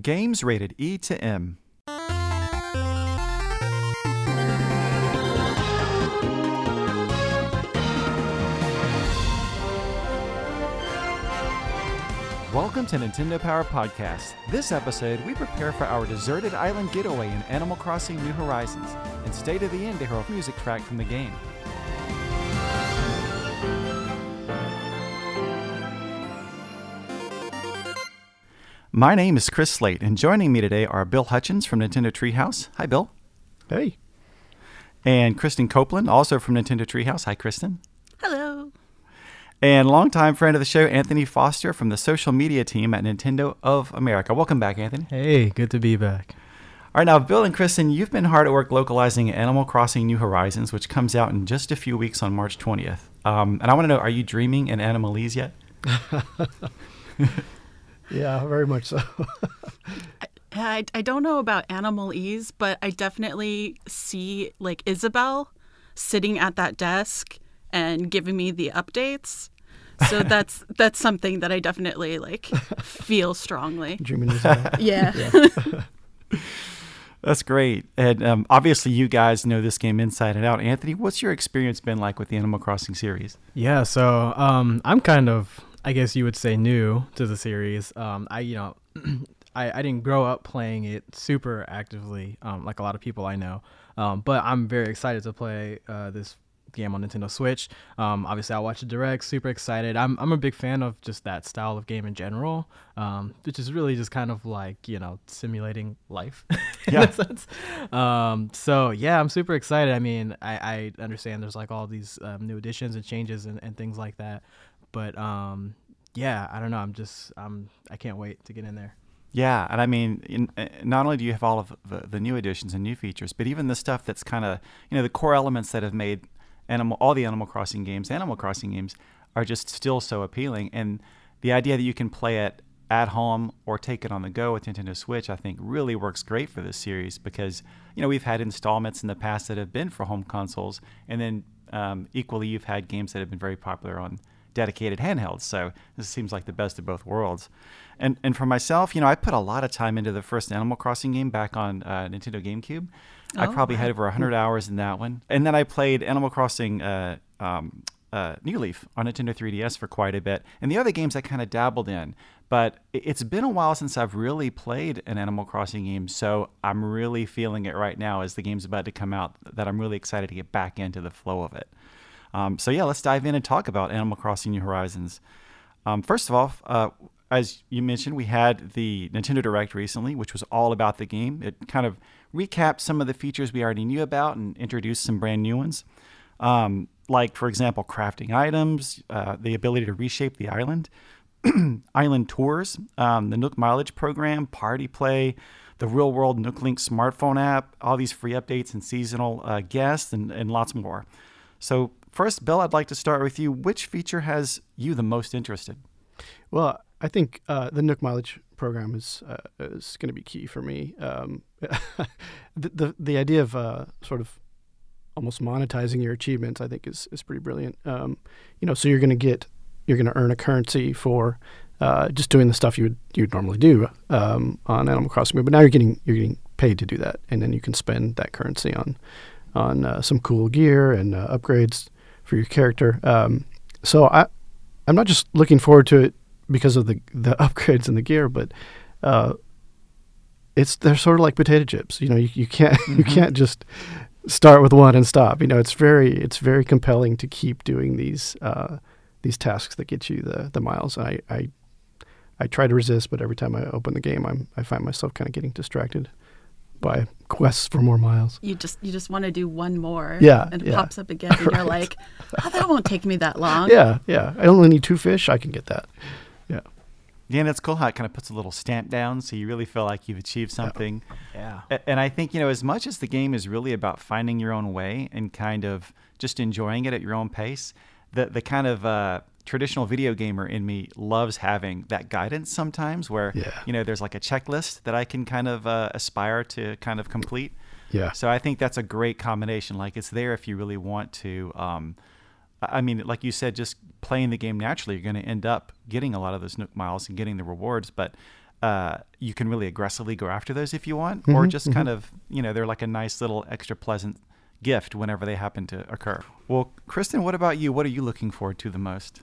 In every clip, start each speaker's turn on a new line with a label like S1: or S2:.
S1: Games rated E to M. Welcome to Nintendo Power Podcast. This episode, we prepare for our deserted island getaway in Animal Crossing New Horizons and stay to the end to hear a music track from the game. My name is Chris Slate, and joining me today are Bill Hutchins from Nintendo Treehouse. Hi, Bill.
S2: Hey.
S1: And Kristen Copeland, also from Nintendo Treehouse. Hi, Kristen.
S3: Hello.
S1: And longtime friend of the show, Anthony Foster from the social media team at Nintendo of America. Welcome back, Anthony.
S2: Hey, good to be back.
S1: All right, now, Bill and Kristen, you've been hard at work localizing Animal Crossing New Horizons, which comes out in just a few weeks on March 20th. Um, and I want to know, are you dreaming in Animalese yet?
S2: Yeah, very much so.
S3: I, I don't know about Animalese, but I definitely see like Isabelle sitting at that desk and giving me the updates. So that's that's something that I definitely like feel strongly.
S2: Dreaming is about.
S3: Yeah.
S1: That's great. And um, obviously, you guys know this game inside and out. Anthony, what's your experience been like with the Animal Crossing series?
S4: Yeah, so um, I'm kind of, I guess you would say, new to the series. Um, I, you know, I, I didn't grow up playing it super actively, um, like a lot of people I know. Um, but I'm very excited to play uh, this game on Nintendo Switch. Um, obviously, I watched the direct, super excited. I'm I'm a big fan of just that style of game in general, um, which is really just kind of like you know simulating life in
S1: Yeah.
S4: a sense. Um, so yeah, I'm super excited. I mean, I, I understand there's like all these um, new additions and changes and, and things like that, but um, yeah, I don't know. I'm just I'm I can't wait to get in there.
S1: Yeah, and I mean, in, uh, not only do you have all of the, the new additions and new features, but even the stuff that's kind of, you know, the core elements that have made animal all the Animal Crossing games, Animal Crossing games, are just still so appealing. And the idea that you can play it at home or take it on the go with Nintendo Switch, I think, really works great for this series because, you know, we've had installments in the past that have been for home consoles, and then um, equally, you've had games that have been very popular on dedicated handhelds. So this seems like the best of both worlds. And and for myself, you know, I put a lot of time into the first Animal Crossing game back on uh, Nintendo GameCube. I
S3: Oh,
S1: probably had
S3: wow.
S1: over 100 hours in that one. And then I played Animal Crossing uh, um, uh, New Leaf on Nintendo 3DS for quite a bit. And the other games I kind of dabbled in. But it's been a while since I've really played an Animal Crossing game. So I'm really feeling it right now as the game's about to come out that I'm really excited to get back into the flow of it. Um, so yeah, let's dive in and talk about Animal Crossing New Horizons. Um, first of all, uh, as you mentioned, we had the Nintendo Direct recently, which was all about the game. It kind of recapped some of the features we already knew about and introduced some brand new ones, um, like for example, crafting items, uh, the ability to reshape the island, island tours, um, the Nook mileage program, party play, the real world Nook Link smartphone app, all these free updates and seasonal uh, guests, and, and lots more. So, first, Bill, I'd like to start with you. Which feature has you the most interested?
S2: Well, I think uh, the Nook mileage program is uh, is going to be key for me. Um, the, the the idea of uh, sort of almost monetizing your achievements, I think, is is pretty brilliant. Um, you know, so you're going to get you're going to earn a currency for uh, just doing the stuff you would you'd normally do um, on Animal Crossing, but now you're getting you're getting paid to do that, and then you can spend that currency on on uh, some cool gear and uh, upgrades for your character. Um, so I I'm not just looking forward to it because of the the upgrades and the gear, but uh, it's they're sort of like potato chips. You know, you, you can't you can't just start with one and stop. You know, it's very it's very compelling to keep doing these uh, these tasks that get you the the miles. I, I I try to resist, but every time I open the game, I'm I find myself kind of getting distracted by quests for more miles.
S3: You just you just want to do one more.
S2: Yeah,
S3: And it
S2: yeah.
S3: pops up again and you're like, oh, that won't take me that long.
S2: Yeah, yeah. I only need two fish. I can get that. Yeah.
S1: Yeah, and it's cool how it kind of puts a little stamp down, so you really feel like you've achieved something.
S4: Yeah.
S1: A- And I think, you know, as much as the game is really about finding your own way and kind of just enjoying it at your own pace, the, the kind of uh, traditional video gamer in me loves having that guidance sometimes where,
S2: Yeah.
S1: you know, there's like a checklist that I can kind of uh, aspire to kind of complete.
S2: Yeah.
S1: So I think that's a great combination. Like it's there if you really want to. Um, I mean, like you said, just playing the game naturally, you're going to end up getting a lot of those Nook miles and getting the rewards. But uh, you can really aggressively go after those if you want, or
S2: Mhm,
S1: just kind of, you know, they're like a nice little extra pleasant gift whenever they happen to occur. Well, Kristen, what about you? What are you looking forward to the most?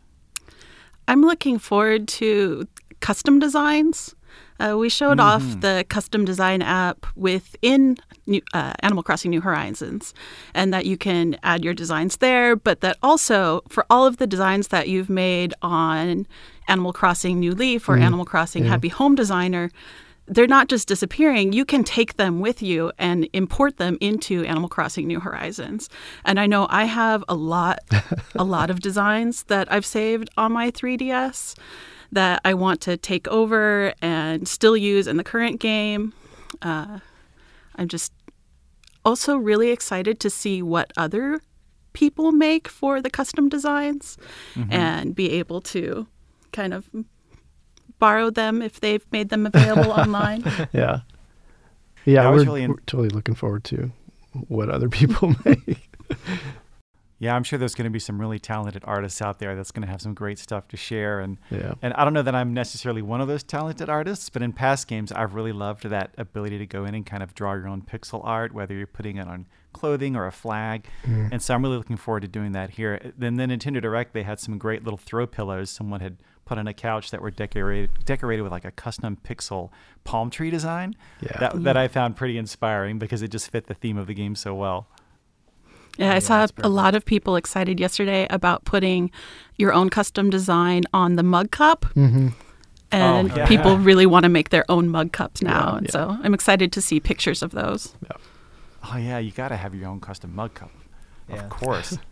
S3: I'm looking forward to custom designs. Uh, we showed off
S1: Mhm.
S3: the custom design app within New, uh, Animal Crossing New Horizons, and that you can add your designs there, but that also for all of the designs that you've made on Animal Crossing New Leaf or
S2: Mhm.
S3: Animal Crossing
S2: Yeah.
S3: Happy Home Designer, they're not just disappearing. You can take them with you and import them into Animal Crossing New Horizons. And I know I have a lot, a lot of designs that I've saved on my 3DS that I want to take over and still use in the current game. Uh, I'm just also really excited to see what other people make for the custom designs
S1: Mm-hmm.
S3: and be able to kind of borrow them if they've made them available online.
S2: Yeah. Yeah,
S1: I was
S2: we're,
S1: really in-
S2: we're totally looking forward to what other people make.
S1: Yeah, I'm sure there's going to be some really talented artists out there that's going to have some great stuff to share. And
S2: yeah.
S1: and I don't know that I'm necessarily one of those talented artists, but in past games, I've really loved that ability to go in and kind of draw your own pixel art, whether you're putting it on clothing or a flag.
S2: Mm.
S1: And so I'm really looking forward to doing that here. Then the Nintendo Direct, they had some great little throw pillows. Someone had put on a couch that were decorated decorated with like a custom pixel palm tree design.
S2: Yeah.
S1: That that I found pretty inspiring because it just fit the theme of the game so well.
S3: Yeah, I saw a lot of people excited yesterday about putting your own custom design on the mug cup.
S2: hmm
S3: And
S1: Oh, yeah.
S3: people really want to make their own mug cups now.
S2: Yeah,
S3: and
S2: yeah.
S3: so I'm excited to see pictures of those.
S1: Oh yeah, you got to have your own custom mug cup.
S4: Yeah.
S1: Of course.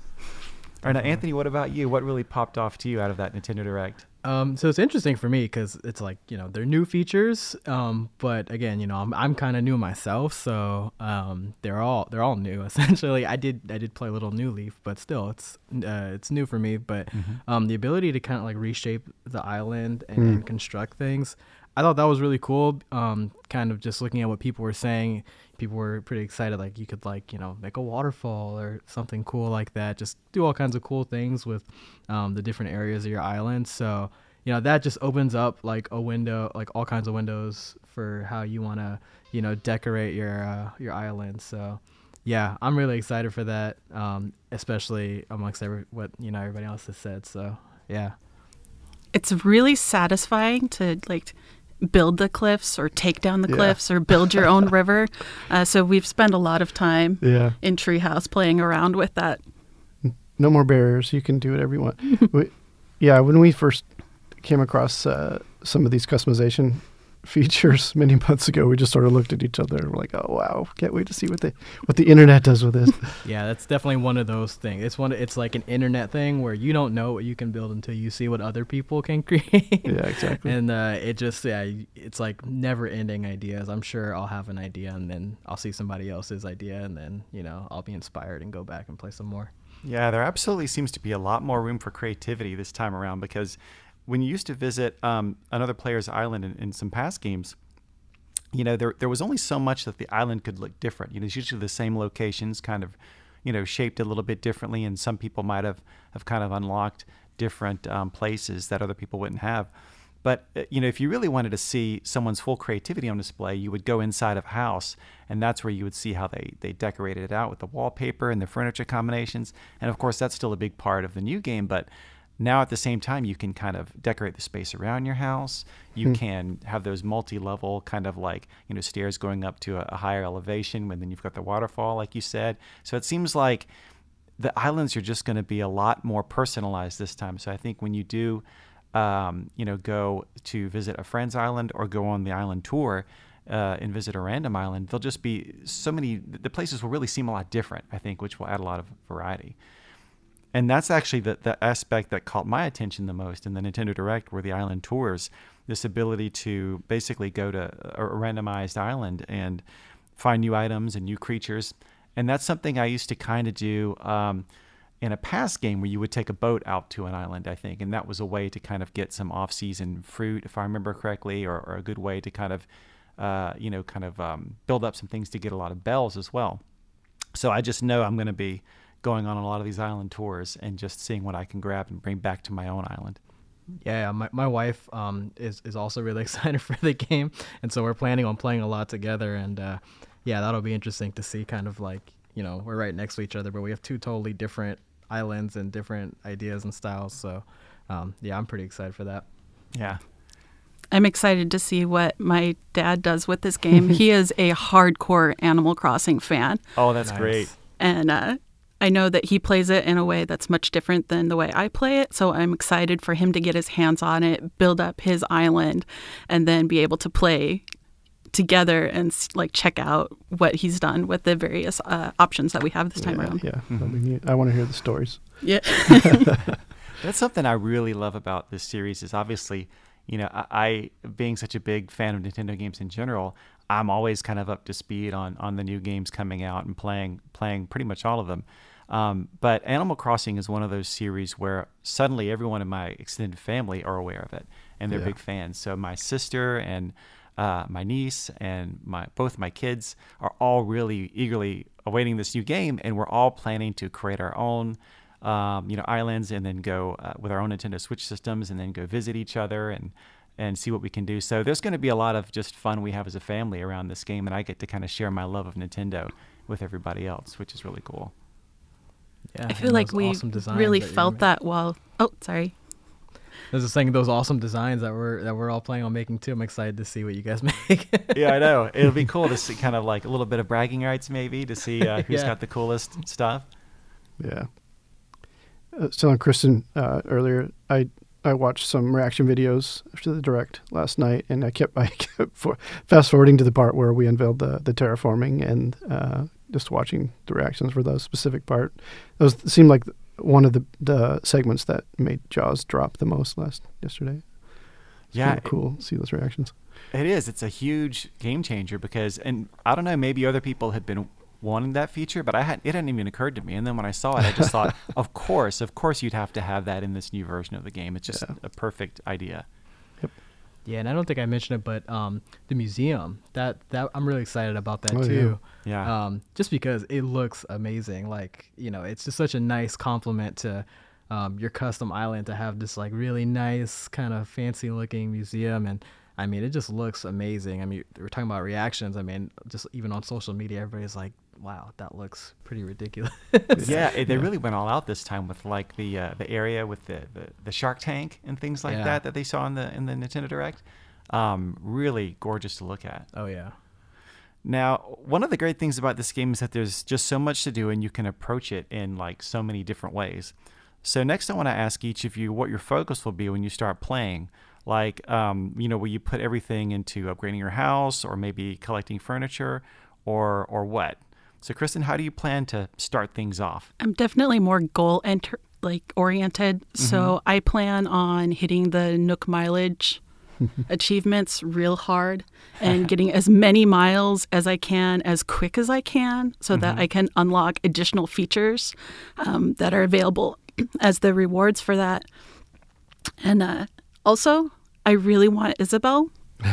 S1: All right, now, Anthony, what about you? What really popped off to you out of that Nintendo Direct?
S4: Um, so it's interesting for me because it's like you know they're new features, um, but again, you know I'm I'm kind of new myself, so um, they're all they're all new essentially. I did I did play a little New Leaf, but still it's uh, it's new for me. But um, the ability to kind of like reshape the island and, and construct things, I thought that was really cool. Um, kind of just looking at what people were saying, people were pretty excited. Like you could like you know make a waterfall or something cool like that. Just do all kinds of cool things with um, the different areas of your island. So you know that just opens up like a window, like all kinds of windows for how you want to you know decorate your uh, your island. So yeah, I'm really excited for that, um, especially amongst every, what you know everybody else has said. So yeah.
S3: It's really satisfying to like build the cliffs or take down the
S2: Yeah.
S3: cliffs or build your own river. Uh, so we've spent a lot of time
S2: Yeah.
S3: in Treehouse playing around with that.
S2: No more barriers. You can do whatever you want. we, yeah, when we first came across uh, some of these customization features many months ago, we just sort of looked at each other and were like, "Oh wow, can't wait to see what the what the internet does with this."
S4: Yeah, that's definitely one of those things. It's one. It's like an internet thing where you don't know what you can build until you see what other people can create.
S2: yeah, exactly.
S4: And uh, it just yeah, it's like never-ending ideas. I'm sure I'll have an idea and then I'll see somebody else's idea and then you know I'll be inspired and go back and play some more.
S1: Yeah, there absolutely seems to be a lot more room for creativity this time around because when you used to visit um, another player's island in, in some past games, you know, there there was only so much that the island could look different. You know, it's usually the same locations, kind of, you know, shaped a little bit differently, and some people might have have kind of unlocked different um, places that other people wouldn't have. But uh, you know, if you really wanted to see someone's full creativity on display, you would go inside of a house, and that's where you would see how they they decorated it out with the wallpaper and the furniture combinations. And of course, that's still a big part of the new game, but now at the same time you can kind of decorate the space around your house. You can have those multi-level kind of like you know stairs going up to a, a higher elevation and then you've got the waterfall like you said. So it seems like the islands are just going to be a lot more personalized this time. So i think when you do um, you know go to visit a friend's island or go on the island tour uh, and visit a random island there'll just be so many the places will really seem a lot different i think which will add a lot of variety and that's actually the, the aspect that caught my attention the most in the Nintendo Direct were the island tours. This ability to basically go to a randomized island and find new items and new creatures. And that's something I used to kind of do um, in a past game where you would take a boat out to an island, I think. And that was a way to kind of get some off season fruit, if I remember correctly, or, or a good way to kind of, uh, you know, kind of um, build up some things to get a lot of bells as well. So I just know I'm going to be going on a lot of these island tours and just seeing what I can grab and bring back to my own island.
S4: Yeah, my, my wife um, is is also really excited for the game, and so we're planning on playing a lot together. And uh, yeah, that'll be interesting to see. Kind of like you know we're right next to each other, but we have two totally different islands and different ideas and styles. So um, yeah, I'm pretty excited for that.
S1: Yeah.
S3: I'm excited to see what my dad does with this game. he is a hardcore Animal Crossing fan.
S1: Oh, that's
S4: Nice.
S1: great.
S3: And uh, I know that he plays it in a way that's much different than the way I play it. So I'm excited for him to get his hands on it, build up his island, and then be able to play together and like check out what he's done with the various uh, options that we have this time
S2: yeah,
S3: around.
S2: yeah. that'd be neat. I want to hear the stories.
S3: Yeah.
S1: That's something I really love about this series is obviously, you know, I, I being such a big fan of Nintendo games in general, I'm always kind of up to speed on on the new games coming out and playing playing pretty much all of them. Um, but Animal Crossing is one of those series where suddenly everyone in my extended family are aware of it and they're
S2: Yeah.
S1: big fans. So my sister and uh, my niece and my both my kids are all really eagerly awaiting this new game, and we're all planning to create our own um, you know, islands and then go uh, with our own Nintendo Switch systems and then go visit each other and and see what we can do. So there's going to be a lot of just fun we have as a family around this game, and I get to kind of share my love of Nintendo with everybody else, which is really cool.
S4: Yeah,
S3: I feel like we
S4: awesome
S3: really
S4: that
S3: felt that while. Oh, sorry.
S4: I was just saying those awesome designs that we're that we're all planning on making too. I'm excited to see what you guys make.
S1: yeah, I know. It'll be cool to see kind of like a little bit of bragging rights, maybe, to see uh, who's
S4: Yeah.
S1: got the coolest stuff.
S2: Yeah. Uh, telling Kristen uh, earlier, I I watched some reaction videos after the direct last night, and I kept I kept for, fast forwarding to the part where we unveiled the the terraforming, and uh, just watching the reactions for those specific part. Those seemed like one of the the segments that made Jaws drop the most last yesterday. It's
S1: Yeah,
S2: cool. to See those reactions.
S1: It is. It's a huge game changer because, and I don't know, maybe other people had been wanting that feature, but I had it hadn't even occurred to me. And then when I saw it, I just thought, of course, of course, you'd have to have that in this new version of the game. It's just
S2: Yeah.
S1: a perfect idea.
S4: Yeah, and I don't think I mentioned it, but um, the museum that that I'm really excited about that
S2: Oh, yeah.
S4: too.
S1: Yeah.
S4: Um, just because it looks amazing. Like you know, it's just such a nice compliment to um, your custom island to have this like really nice kind of fancy looking museum and. I mean, it just looks amazing. I mean, we're talking about reactions. I mean, just even on social media, everybody's like, "Wow, that looks pretty ridiculous."
S1: yeah, it, they really went all out this time with like the uh, the area with the, the, the Shark Tank and things like
S4: Yeah.
S1: that that they saw in the in the Nintendo Direct. Um, really gorgeous to look at.
S4: oh yeah.
S1: Now, one of the great things about this game is that there's just so much to do and you can approach it in like so many different ways. So next I want to ask each of you what your focus will be when you start playing. Like, um, you know, will you put everything into upgrading your house or maybe collecting furniture or or what? So Kristen, how do you plan to start things off?
S3: I'm definitely more goal enter like oriented. So I plan on hitting the Nook mileage achievements real hard and getting as many miles as I can as quick as I can so that I can unlock additional features um, that are available as the rewards for that. And uh, also, I really want Isabelle.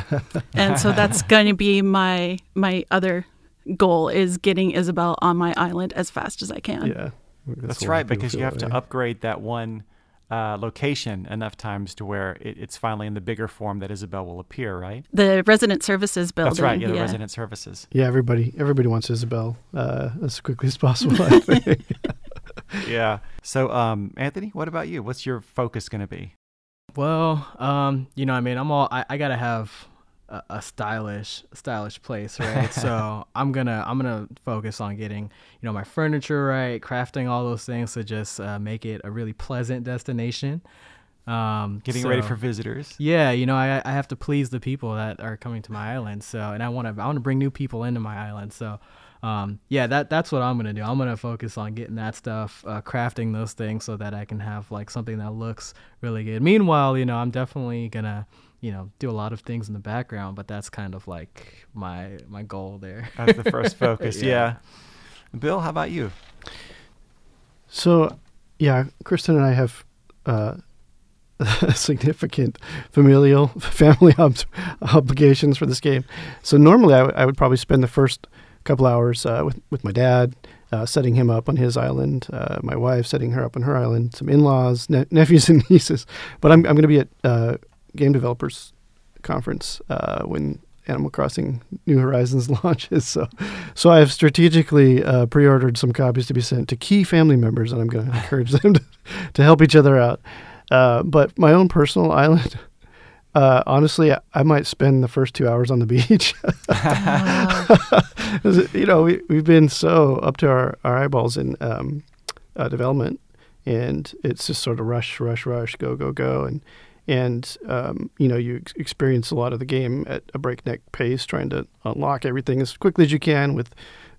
S3: and so that's going to be my my other goal is getting Isabelle on my island as fast as I can.
S2: Yeah,
S1: That's
S2: what
S1: right, because you
S2: feel
S1: have to upgrade that one uh, location enough times to where it, it's finally in the bigger form that Isabelle will appear, right?
S3: The resident services building.
S1: That's right. Yeah, the resident services.
S2: Yeah, everybody everybody wants Isabelle uh, as quickly as possible. I think.
S1: Yeah. So, um, Anthony, what about you? What's your focus going to be?
S4: Well, um, you know, I mean, I'm all I, I gotta have a, a stylish, stylish place, right? so I'm gonna I'm gonna focus on getting you know my furniture right, crafting all those things to just uh, make it a really pleasant destination. Um,
S1: Getting ready for visitors.
S4: yeah, you know, I I have to please the people that are coming to my island. So, and I want to I want to bring new people into my island. So, um, yeah, that that's what I'm gonna do. I'm gonna focus on getting that stuff, uh, crafting those things, so that I can have like something that looks really good. Meanwhile, you know, I'm definitely gonna you know do a lot of things in the background, but that's kind of like my my goal there.
S1: That's the first focus.
S4: Yeah.
S1: yeah. Bill, how about you?
S2: So, yeah, Kristen and I have uh, significant familial family ob- obligations for this game. So normally I, w- I would probably spend the first couple hours uh, with with my dad, uh, setting him up on his island. Uh, my wife setting her up on her island. Some in-laws, ne- nephews, and nieces. But I'm I'm going to be at uh, Game Developers Conference uh, when Animal Crossing New Horizons launches. So, so I have strategically uh, pre-ordered some copies to be sent to key family members, and I'm going to encourage them to, to help each other out. Uh, but my own personal island, uh, honestly, I, I might spend the first two hours on the beach. you know, we we've been so up to our, our eyeballs in um, uh, development, and it's just sort of rush, rush, rush, go, go, go, and and um, you know you ex- experience a lot of the game at a breakneck pace, trying to unlock everything as quickly as you can with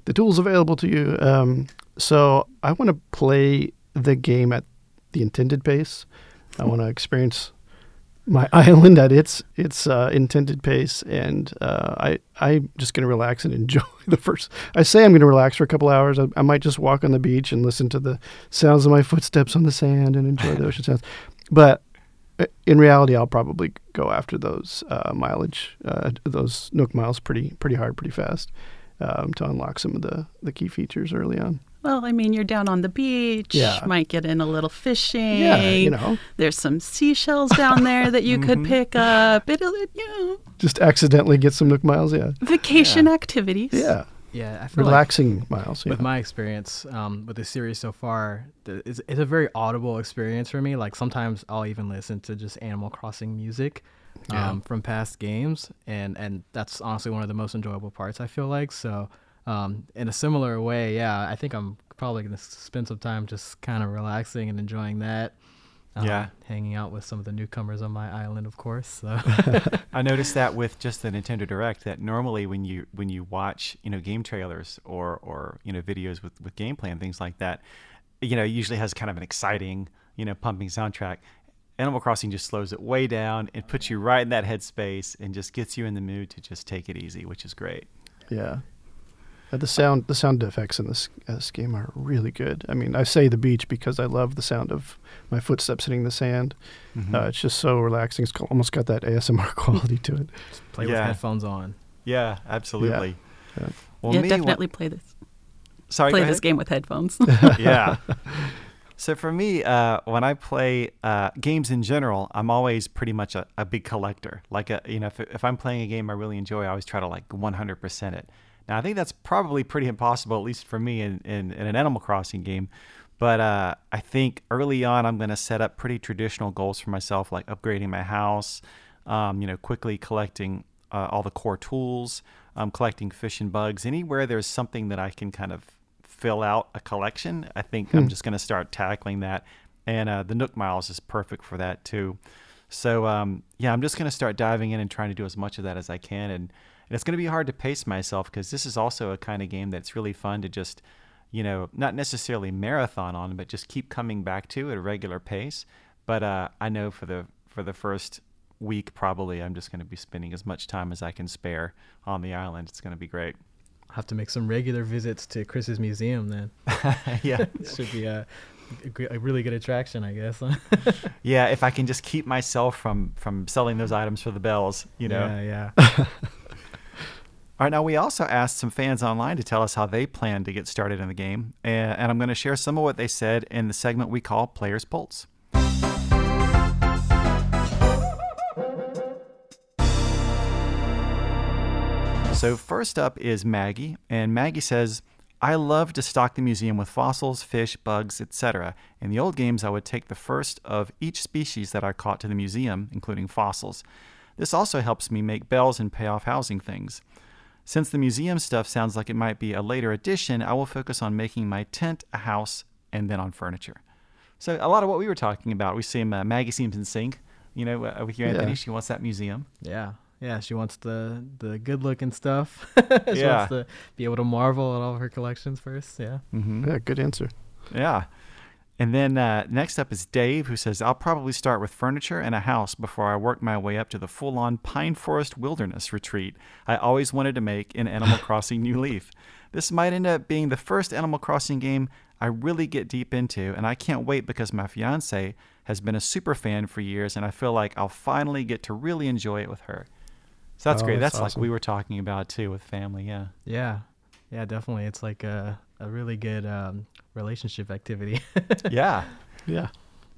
S2: the tools available to you. Um, so I want to play the game at the intended pace. I want to experience my island at its its uh, intended pace, and uh, I I'm just going to relax and enjoy the first. I say I'm going to relax for a couple hours. I, I might just walk on the beach and listen to the sounds of my footsteps on the sand and enjoy the ocean sounds. But in reality, I'll probably go after those uh, mileage, uh, those Nook miles, pretty pretty hard, pretty fast, um, to unlock some of the the key features early on.
S3: Well, I mean, you're down on the beach.
S2: Yeah.
S3: Might get in a little fishing.
S2: Yeah, you know,
S3: There's some seashells down there that you could pick up. It'll, you know,
S2: just accidentally get some Nook miles. Yeah,
S3: vacation activities.
S2: yeah,
S4: Yeah, I feel like
S2: relaxing miles. Yeah.
S4: with my experience um, with the series so far, th- it's, it's a very audible experience for me. Like sometimes I'll even listen to just Animal Crossing music um, from past games, and and that's honestly one of the most enjoyable parts. I feel like so. Um, in a similar way, yeah, I think I'm probably gonna spend some time just kind of relaxing and enjoying that. Um,
S1: Yeah.
S4: hanging out with some of the newcomers on my island, of course. So
S1: I noticed that with just the Nintendo Direct that normally when you when you watch you know game trailers or or you know videos with with gameplay and things like that, you know it usually has kind of an exciting you know pumping soundtrack. Animal Crossing just slows it way down and puts you right in that headspace and just gets you in the mood to just take it easy, which is great.
S2: Yeah. Uh, the sound the sound effects in this, uh, this game are really good. I mean, I say the beach because I love the sound of my footsteps hitting the sand.
S1: Mm-hmm.
S2: Uh, it's just so relaxing. It's almost got that ASMR quality to it.
S4: play with
S1: Yeah.
S4: headphones on.
S1: Yeah, absolutely.
S2: Yeah.
S1: Well,
S3: yeah,
S1: me, what-
S3: definitely play this.
S1: sorry,
S3: play this game with headphones.
S1: yeah. So for me, uh, when I play uh, games in general, I'm always pretty much a, a big collector. Like, a, you know, if, if I'm playing a game I really enjoy, I always try to like 100% it. Now, I think that's probably pretty impossible, at least for me in, in, in an Animal Crossing game. But uh, I think early on, I'm going to set up pretty traditional goals for myself, like upgrading my house, um, you know, quickly collecting uh, all the core tools, um, collecting fish and bugs. Anywhere there's something that I can kind of fill out a collection, I think I'm just going to start tackling that. And uh, the Nook Miles is perfect for that too. So um, yeah, I'm just going to start diving in and trying to do as much of that as I can. And, and it's going to be hard to pace myself because this is also a kind of game that's really fun to just, you know, not necessarily marathon on, but just keep coming back to at a regular pace. But uh, I know for the for the first week, probably I'm just going to be spending as much time as I can spare on the island. It's going to be great.
S4: I'll have to make some regular visits to Chris's museum then.
S1: yeah.
S4: Should be a, a really good attraction, I guess.
S1: Yeah, if I can just keep myself from from selling those items for the bells, you know.
S4: Yeah, yeah.
S1: All right, now we also asked some fans online to tell us how they plan to get started in the game, and, I'm going to share some of what they said in the segment we call Players Pulse. So first up is Maggie, and Maggie says, "I love to stock the museum with fossils, fish, bugs, etc. In the old games, I would take the first of each species that I caught to the museum, including fossils. This also helps me make bells and pay off housing things." Since the museum stuff sounds like it might be a later addition, I will focus on making my tent a house and then on furniture. So a lot of what we were talking about, we see uh, Maggie seems in sync. You know, uh, with you, Anthony,
S2: Yeah.
S1: she wants that museum.
S4: Yeah. Yeah, she wants the the good looking stuff. she
S1: Yeah.
S4: wants to be able to marvel at all of her collections first. Yeah.
S1: Mm-hmm.
S2: Yeah, good answer.
S1: Yeah. And then uh, next up is Dave, who says, I'll probably start with furniture and a house before I work my way up to the full on pine forest wilderness retreat I always wanted to make in Animal Crossing New Leaf. This might end up being the first Animal Crossing game I really get deep into, and I can't wait because my fiance has been a super fan for years, and I feel like I'll finally get to really enjoy it with her. So that's
S2: Oh,
S1: great.
S2: that's
S1: That's, like we were talking about too with family. Yeah.
S4: Yeah. Yeah, definitely. It's like a, a really good um, relationship activity.
S1: yeah.
S2: Yeah.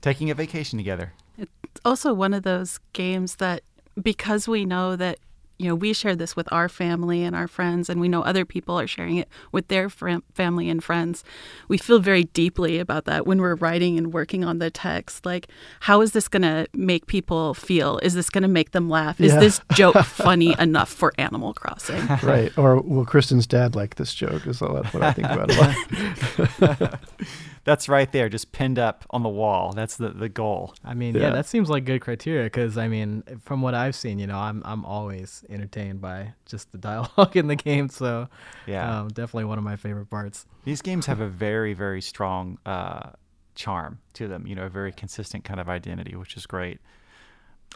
S1: Taking a vacation together.
S3: It's also one of those games that because we know that you know we share this with our family and our friends and we know other people are sharing it with their fr- family and friends we feel very deeply about that when we're writing and working on the text like how is this going to make people feel is this going to make them laugh is
S2: Yeah.
S3: this joke funny enough for animal crossing
S2: right. Or will Kristen's dad like this joke? Is that what I think about a lot.
S1: That's right there, just pinned up on the wall. That's the, the goal.
S4: I mean, yeah.
S2: Yeah.
S4: that seems like good criteria because I mean, from what I've seen, you know, I'm I'm always entertained by just the dialogue in the game. So,
S1: Yeah.
S4: um, definitely one of my favorite parts.
S1: These games have a very, very strong uh, charm to them, you know, a very consistent kind of identity, which is great.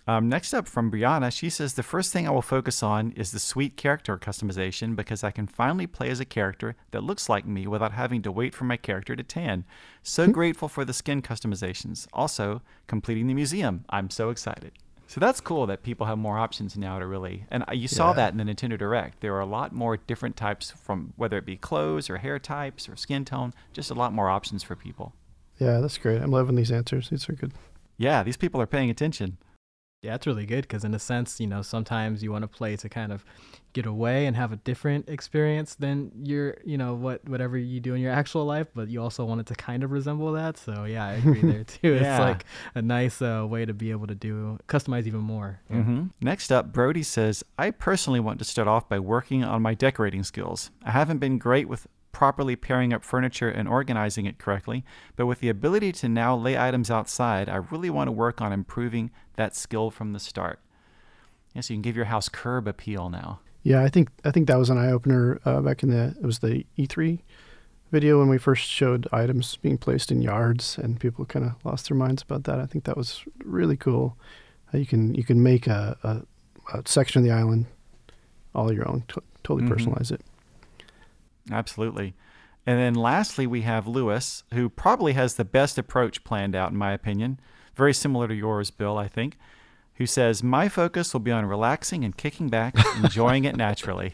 S1: Um, next up from Brianna, she says, The first thing I will focus on is the sweet character customization because I can finally play as a character that looks like me without having to wait for my character to tan. So grateful for the skin customizations. Also, completing the museum. I'm so excited. So that's cool that people have more options now to really, and you saw
S2: Yeah.
S1: that in the Nintendo Direct. There are a lot more different types from whether it be clothes or hair types or skin tone, just a lot more options for people.
S2: Yeah, that's great. I'm loving these answers. These are good.
S1: Yeah, these people are paying attention.
S4: Yeah, it's really good because in a sense, you know, sometimes you want to play to kind of get away and have a different experience than your, you know, what whatever you do in your actual life, but you also want it to kind of resemble that. So yeah, I agree there too. It's like a nice uh, way to be able to do customize even more. Yeah.
S1: hmm Next up, Brody says, I personally want to start off by working on my decorating skills. I haven't been great with properly pairing up furniture and organizing it correctly, but with the ability to now lay items outside, I really want to work on improving that skill from the start. Yes, you can give your house curb appeal now.
S2: Yeah, I think I think that was an eye opener uh, back in the it was the E3 video when we first showed items being placed in yards and people kind of lost their minds about that. I think that was really cool. Uh, you can you can make a, a, a section of the island all your own, to- totally
S1: Mhm.
S2: personalize it.
S1: Absolutely. And then lastly, we have Lewis, who probably has the best approach planned out, in my opinion. Very similar to yours, Bill, I think. Who says, My focus will be on relaxing and kicking back, enjoying it naturally.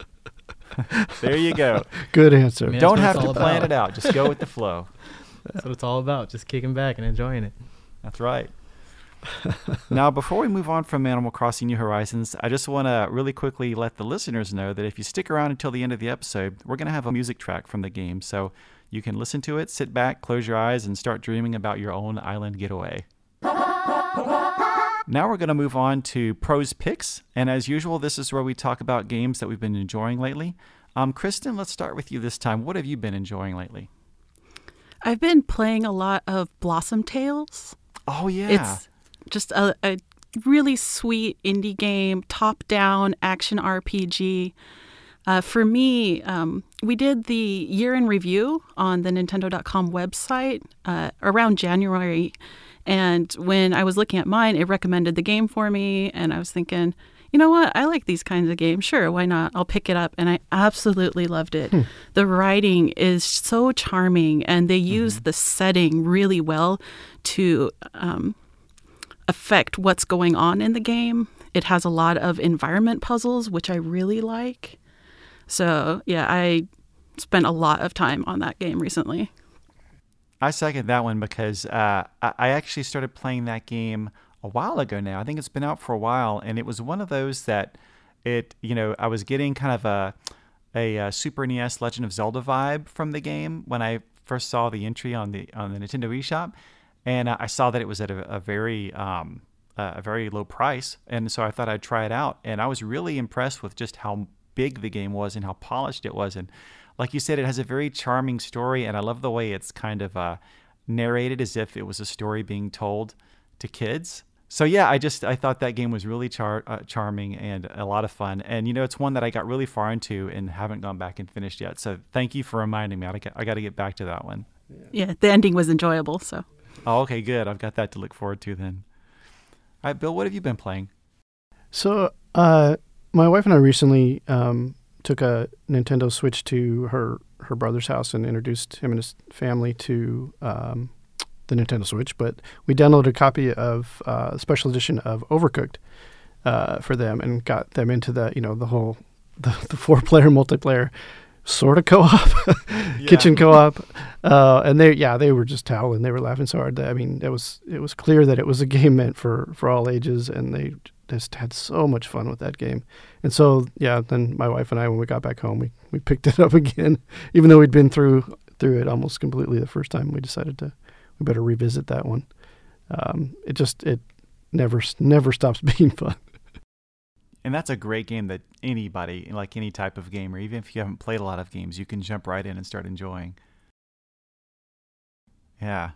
S1: there you go.
S2: Good answer.
S4: Yeah. That's
S1: Don't have to plan
S4: about.
S1: it out. Just go with the flow.
S4: That's what it's all about. Just kicking back and enjoying it.
S1: That's right. now, before we move on from Animal Crossing New Horizons, I just want to really quickly let the listeners know that if you stick around until the end of the episode, we're going to have a music track from the game. So you can listen to it, sit back, close your eyes, and start dreaming about your own island getaway. Now we're going to move on to pros picks, and as usual, this is where we talk about games that we've been enjoying lately. Um, Kristen, let's start with you this time. What have you been enjoying lately?
S3: i've been playing a lot of blossom tales
S1: Oh yeah,
S3: It's just a, a really sweet indie game, top down action RPG. Uh, for me, um, we did the year in review on the Nintendo.com website uh, around January. And when I was looking at mine, it recommended the game for me. And I was thinking, you know what? I like these kinds of games. Sure, why not? I'll pick it up. And I absolutely loved it. The writing is so charming, and they use the setting really well to um, affect what's going on in the game. It has a lot of environment puzzles, which I really like. So, yeah, I spent a lot of time on that game recently.
S1: I second that one because uh, I actually started playing that game a while ago now. I think it's been out for a while, and it was one of those that it, you know, I was getting kind of a a, uh Super NES Legend of Zelda vibe from the game when I first saw the entry on the on the Nintendo eShop, and I saw that it was at a, a very um, a very low price, and so I thought I'd try it out, and I was really impressed with just how big the game was and how polished it was, and like you said, it has a very charming story, and I love the way it's kind of uh, narrated as if it was a story being told to kids. So yeah, I just I thought that game was really char- uh, charming and a lot of fun, and you know it's one that I got really far into and haven't gone back and finished yet. So thank you for reminding me. I got, I got to get back to that one.
S3: Yeah, the ending was enjoyable. So,
S1: Oh, okay, good. I've got that to look forward to then. All right, Bill, what have you been playing?
S2: So, uh, my wife and I recently um, took a Nintendo Switch to her her brother's house and introduced him and his family to um, the Nintendo Switch. But we downloaded a copy of uh, a special edition of Overcooked uh, for them and got them into the you know the whole the, the four player multiplayer sort of co-op, kitchen co-op, uh, and they yeah they were just howling. They were laughing so hard. That, I mean, it was it was clear that it was a game meant for for all ages, and they just had so much fun with that game. And so yeah, then my wife and I, when we got back home, we we picked it up again, even though we'd been through through it almost completely the first time. We decided to we better revisit that one. Um, it just it never never stops being fun.
S1: And that's a great game that anybody, like any type of gamer, even if you haven't played a lot of games, you can jump right in and start enjoying. Yeah.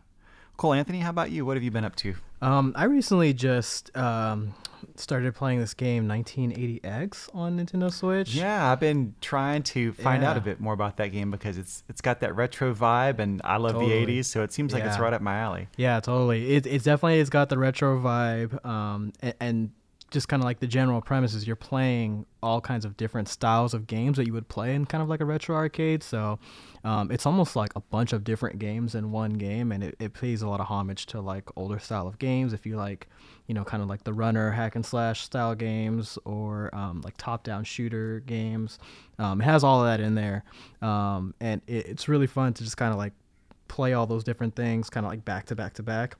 S1: Cool. Anthony, how about you? What have you been up to?
S4: Um, I recently just um, started playing this game 1980X on Nintendo Switch.
S1: Yeah, I've been trying to find out a bit more about that game because it's it's got that retro vibe, and I love
S4: Totally.
S1: the '80s, so it seems like it's right up my alley.
S4: Yeah, totally. It it's definitely it's got the retro vibe, um, and, and just kind of like the general premise is you're playing all kinds of different styles of games that you would play in kind of like a retro arcade. So um, it's almost like a bunch of different games in one game, and it, it pays a lot of homage to like older style of games. If you like, you know, kind of like the runner hack and slash style games or um, like top down shooter games, um, it has all of that in there, um, and it, it's really fun to just kind of like play all those different things kind of like back to back to back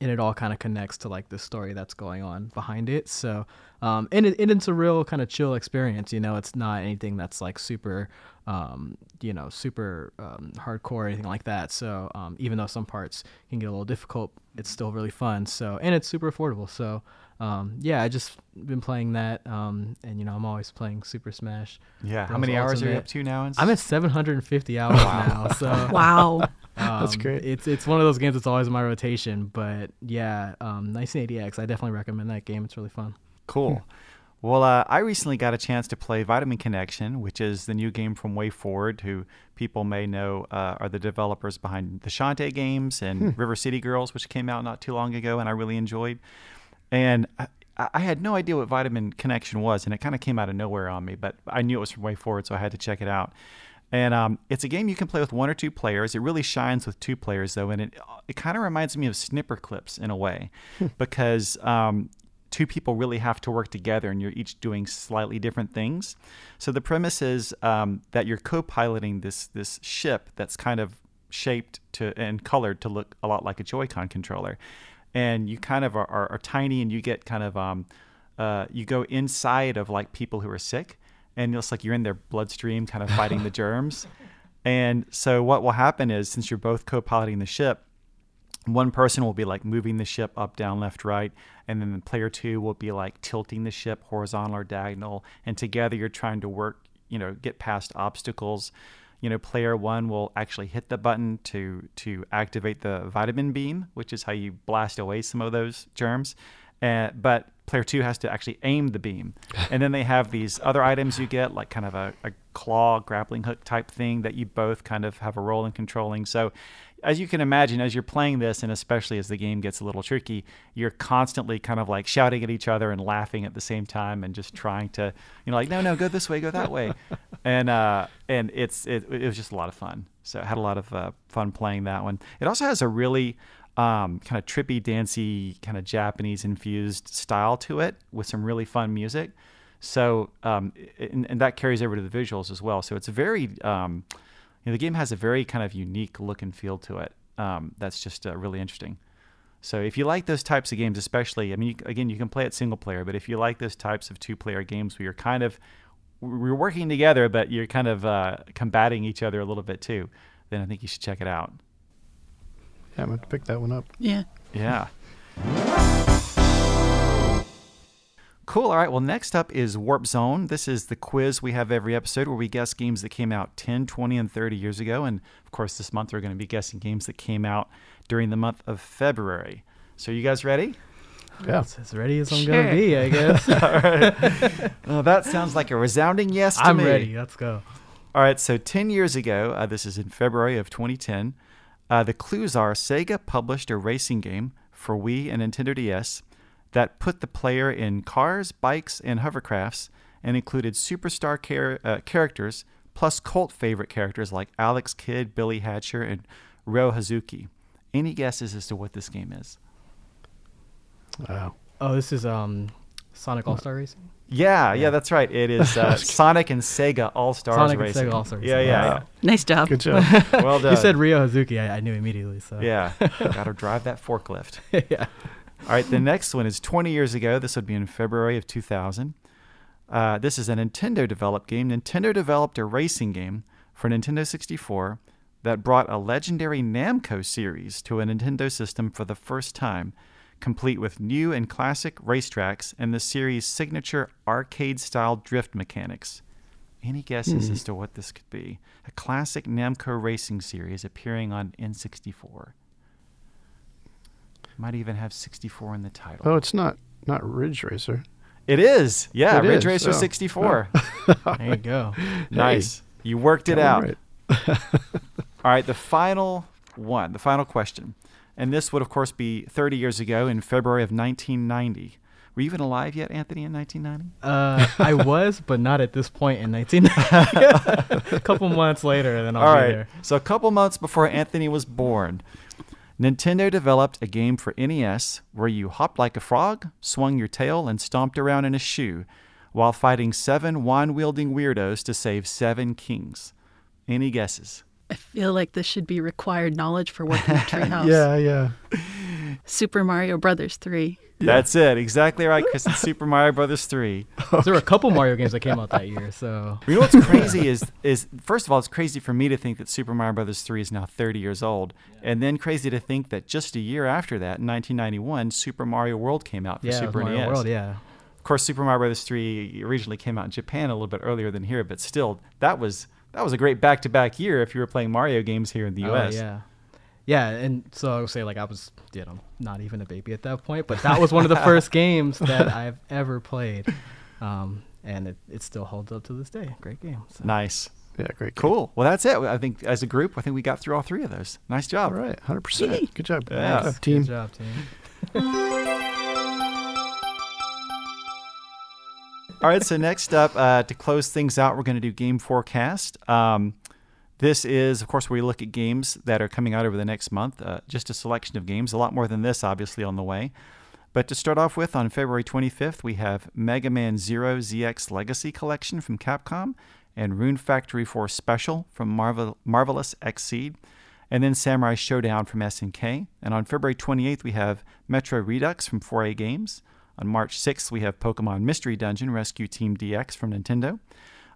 S4: and it all kind of connects to like the story that's going on behind it so um and, it, and it's a real kind of chill experience you know it's not anything that's like super um you know super um, hardcore or anything like that so um even though some parts can get a little difficult it's still really fun so and it's super affordable so um yeah i just been playing that um and you know i'm always playing super smash
S1: Yeah. How
S4: Bros
S1: many hours are you up to now?
S4: i'm at 750 hours now so
S3: Wow.
S2: That's
S4: um,
S2: great.
S4: It's it's one of those games that's always in my rotation. But yeah, um, 1980X, I definitely recommend that game. It's really fun.
S1: Cool. Well, uh, I recently got a chance to play Vitamin Connection, which is the new game from WayForward, who people may know uh, are the developers behind the Shantae games and River City Girls, which came out not too long ago, and I really enjoyed. And I, I had no idea what Vitamin Connection was, and it kind of came out of nowhere on me, but I knew it was from WayForward, so I had to check it out. And um, it's a game you can play with one or two players. It really shines with two players, though, and it it kind of reminds me of Snipperclips in a way, because um, two people really have to work together, and you're each doing slightly different things. So the premise is um, that you're co-piloting this this ship that's kind of shaped to and colored to look a lot like a Joy-Con controller, and you kind of are, are, are tiny, and you get kind of um, uh, you go inside of like people who are sick, and it's like you're in their bloodstream, kind of fighting the germs. And so what will happen is, since you're both co-piloting the ship, one person will be like moving the ship up, down, left, right, and then the player two will be like tilting the ship horizontal or diagonal, and together you're trying to work, you know, get past obstacles. You know, player one will actually hit the button to to activate the vitamin beam, which is how you blast away some of those germs. Uh, but player two has to actually aim the beam, and then they have these other items you get, like kind of a, a claw grappling hook type thing that you both kind of have a role in controlling. So as you can imagine, as you're playing this, and especially as the game gets a little tricky, you're constantly kind of like shouting at each other and laughing at the same time, and just trying to, you know, like no, no, go this way, go that way, and uh, and it's it, it was just a lot of fun. So I had a lot of uh, fun playing that one. It also has a really um, kind of trippy, dancey, kind of Japanese infused style to it with some really fun music. So um, and, and that carries over to the visuals as well. So it's very um, you know, the game has a very kind of unique look and feel to it. Um, that's just uh, really interesting. So if you like those types of games, especially, I mean, you, again, you can play it single player, but if you like those types of two player games where you're kind of we're working together, but you're kind of uh, combating each other a little bit too, then I think you should check it out.
S2: Yeah, I'm going to pick that one up.
S3: Yeah.
S1: Yeah. Cool. All right. Well, next up is Warp Zone. This is the quiz we have every episode where we guess games that came out 10, 20, and 30 years ago. And of course, this month we're going to be guessing games that came out during the month of February. So, you guys ready?
S2: Yeah.
S4: It's as ready as I'm
S3: Sure.
S4: gonna be, I guess.
S1: All right. well, that sounds like a resounding yes to
S4: I'm
S1: me.
S4: ready. Let's go.
S1: All right, so 10 years ago, uh, this is in February of 2010, uh, the clues are Sega published a racing game for Wii and Nintendo DS that put the player in cars, bikes, and hovercrafts and included superstar char- uh, characters plus cult favorite characters like Alex Kidd, Billy Hatcher, and Ryo Hazuki. Any guesses as to what this game is?
S2: Wow.
S4: Oh, this is um, Sonic All Star Racing.
S1: Yeah, yeah, that's right. It is uh, Sonic and Sega All Stars
S4: Sonic and Sega All-Star
S1: Yeah,
S4: Racing.
S1: yeah,
S2: Wow.
S3: Nice job.
S2: Good job.
S1: Well done.
S4: You said Ryo Hazuki. I, I knew immediately. So
S1: yeah, got to drive that forklift.
S4: yeah.
S1: All right, the next one is 20 years ago. This would be in February of 2000. Uh, this is a Nintendo developed game. Nintendo developed a racing game for Nintendo 64 that brought a legendary Namco series to a Nintendo system for the first time, complete with new and classic racetracks and the series' signature arcade style drift mechanics. Any guesses hmm. as to what this could be? A classic Namco racing series appearing on N64. Might even have 64 in the title.
S2: Oh, it's not not Ridge Racer.
S1: It is. Yeah,
S2: It
S1: Ridge
S2: is,
S1: Racer
S2: oh.
S1: 64.
S4: There you go.
S1: nice. You worked it out.
S2: right.
S1: All right, the final one, the final question. And this would, of course, be 30 years ago in February of 1990. Were you even alive yet, Anthony, in 1990?
S4: Uh, I was, but not at this point in 1990. a couple months later, then I'll
S1: All
S4: be
S1: right.
S4: there.
S1: So, a couple months before Anthony was born, Nintendo developed a game for NES where you hopped like a frog, swung your tail, and stomped around in a shoe while fighting seven wand wielding weirdos to save seven kings. Any guesses?
S3: I feel like this should be required knowledge for working at Treehouse.
S2: Yeah, yeah.
S3: Super Mario Brothers 3.
S1: That's it. Exactly right, Chris. It's Super Mario Brothers 3.
S4: There were a couple Mario games that came out that year, so
S1: You know what's crazy is is first of all, it's crazy for me to think that Super Mario Brothers 3 is now 30 years old, and then crazy to think that just a year after that, in 1991, Super Mario World came out for
S4: yeah,
S1: Super
S4: Mario
S1: NES.
S4: World, yeah.
S1: Of course, Super Mario Brothers 3 originally came out in Japan a little bit earlier than here, but still, that was that was a great back-to-back year if you were playing Mario games here in the
S4: Oh,
S1: U.S.
S4: yeah. Yeah, and so I would say like I was, you know, not even a baby at that point, but that was one of the first games that I've ever played, um, and it, it still holds up to this day. Great game. So.
S1: Nice,
S2: Yeah, great. game.
S1: cool. Well, that's it. I think as a group, I think we got through all three of those. Nice job.
S2: All right, hundred percent. Good job.
S1: Yeah.
S2: Good job, team.
S4: Good job, team.
S1: All right, so next up, uh, to close things out, we're going to do game forecast. Um, this is, of course, where we look at games that are coming out over the next month. Uh, just a selection of games, a lot more than this, obviously, on the way. But to start off with, on February 25th, we have Mega Man Zero ZX Legacy Collection from Capcom and Rune Factory 4 Special from Marvel- Marvelous Xseed, and then Samurai Shodown from SNK. And on February 28th, we have Metro Redux from 4A Games. On March 6th, we have Pokemon Mystery Dungeon Rescue Team DX from Nintendo.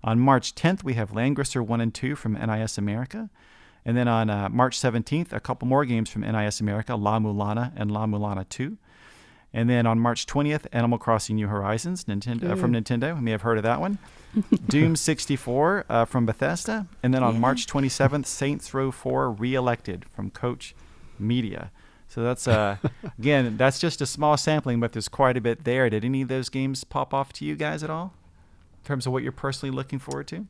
S1: On March 10th, we have Langrisser 1 and 2 from NIS America. And then on uh, March 17th, a couple more games from NIS America La Mulana and La Mulana 2. And then on March 20th, Animal Crossing New Horizons Nintendo, uh, from Nintendo. You may have heard of that one. Doom 64 uh, from Bethesda. And then on March 27th, Saints Row 4 Re-Elected from Koch Media. So that's, uh, again, that's just a small sampling, but there's quite a bit there. Did any of those games pop off to you guys at all? In terms of what you're personally looking forward to?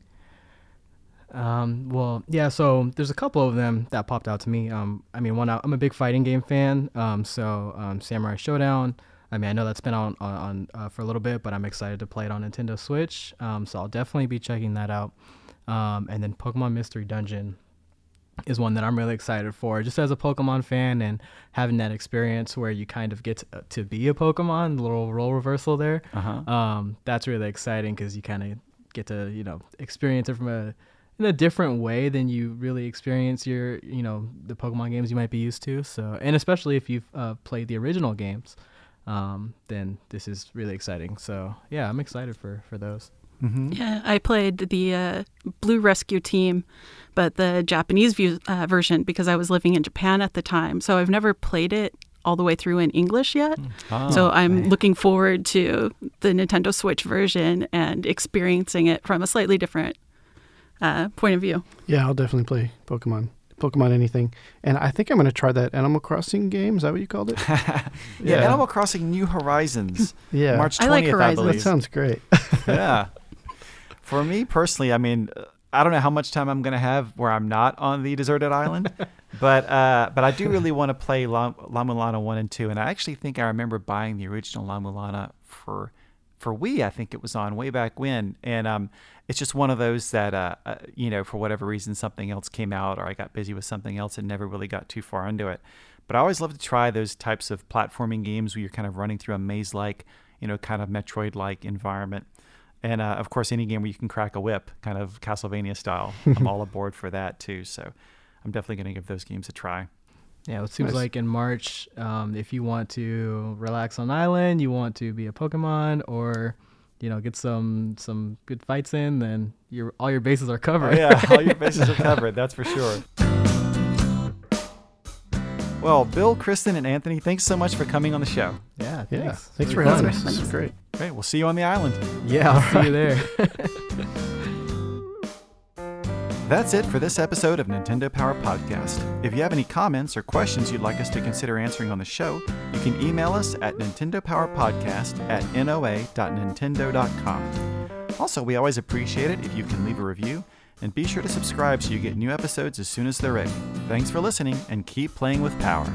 S4: Um, well, yeah. So there's a couple of them that popped out to me. Um, I mean, one, I'm a big fighting game fan. Um, so um, Samurai Shodown. I mean, I know that's been on on, on uh, for a little bit, but I'm excited to play it on Nintendo Switch. Um, so I'll definitely be checking that out. Um, and then Pokemon Mystery Dungeon is one that I'm really excited for, just as a Pokemon fan and having that experience where you kind of get to, to be a Pokemon, little role reversal there.
S1: Uh-huh.
S4: Um, that's really exciting because you kind of get to you know experience it from a in a different way than you really experience your you know the Pokemon games you might be used to. So and especially if you've uh, played the original games, um, then this is really exciting. So yeah, I'm excited for for those.
S1: Mm-hmm.
S3: Yeah, I played the uh, Blue Rescue Team, but the Japanese view, uh, version because I was living in Japan at the time. So I've never played it all the way through in English yet.
S1: Ah,
S3: so I'm
S1: nice.
S3: looking forward to the Nintendo Switch version and experiencing it from a slightly different uh, point of view.
S2: Yeah, I'll definitely play Pokemon. Pokemon anything. And I think I'm going to try that Animal Crossing game. Is that what you called it?
S1: yeah,
S2: Yeah.
S1: Animal Crossing New Horizons.
S2: Yeah.
S1: March 20th,
S3: I like
S1: I
S3: Horizons.
S2: That sounds great.
S1: yeah. For me personally, I mean, I don't know how much time I'm going to have where I'm not on the deserted island, but uh, but I do really want to play La, La Mulana one and two, and I actually think I remember buying the original La Mulana for for Wii. I think it was on way back when, and um, it's just one of those that uh, uh, you know, for whatever reason, something else came out, or I got busy with something else and never really got too far into it. But I always love to try those types of platforming games where you're kind of running through a maze-like you know, kind of Metroid-like environment. And uh, of course, any game where you can crack a whip, kind of Castlevania style, I'm all aboard for that too. So I'm definitely going to give those games a try.
S4: Yeah, it seems
S2: Nice.
S4: like in March, um, if you want to relax on island, you want to be a Pokemon, or you know get some some good fights in, then your all your bases are
S1: Oh,
S4: covered.
S1: yeah, all your bases are covered. That's for sure. Well, Bill, Kristen, and Anthony, thanks so much for coming on the show.
S4: yeah,
S2: Yeah.
S4: thanks.
S2: Thanks, for having us. This is great.
S1: Great. We'll see you on the island.
S4: Yeah, I'll see you there.
S1: That's it for this episode of Nintendo Power Podcast. If you have any comments or questions you'd like us to consider answering on the show, you can email us at nintendopowerpodcast at noa.nintendo.com. Also, we always appreciate it if you can leave a review, and be sure to subscribe so you get new episodes as soon as they're ready. Thanks for listening, and keep playing with power.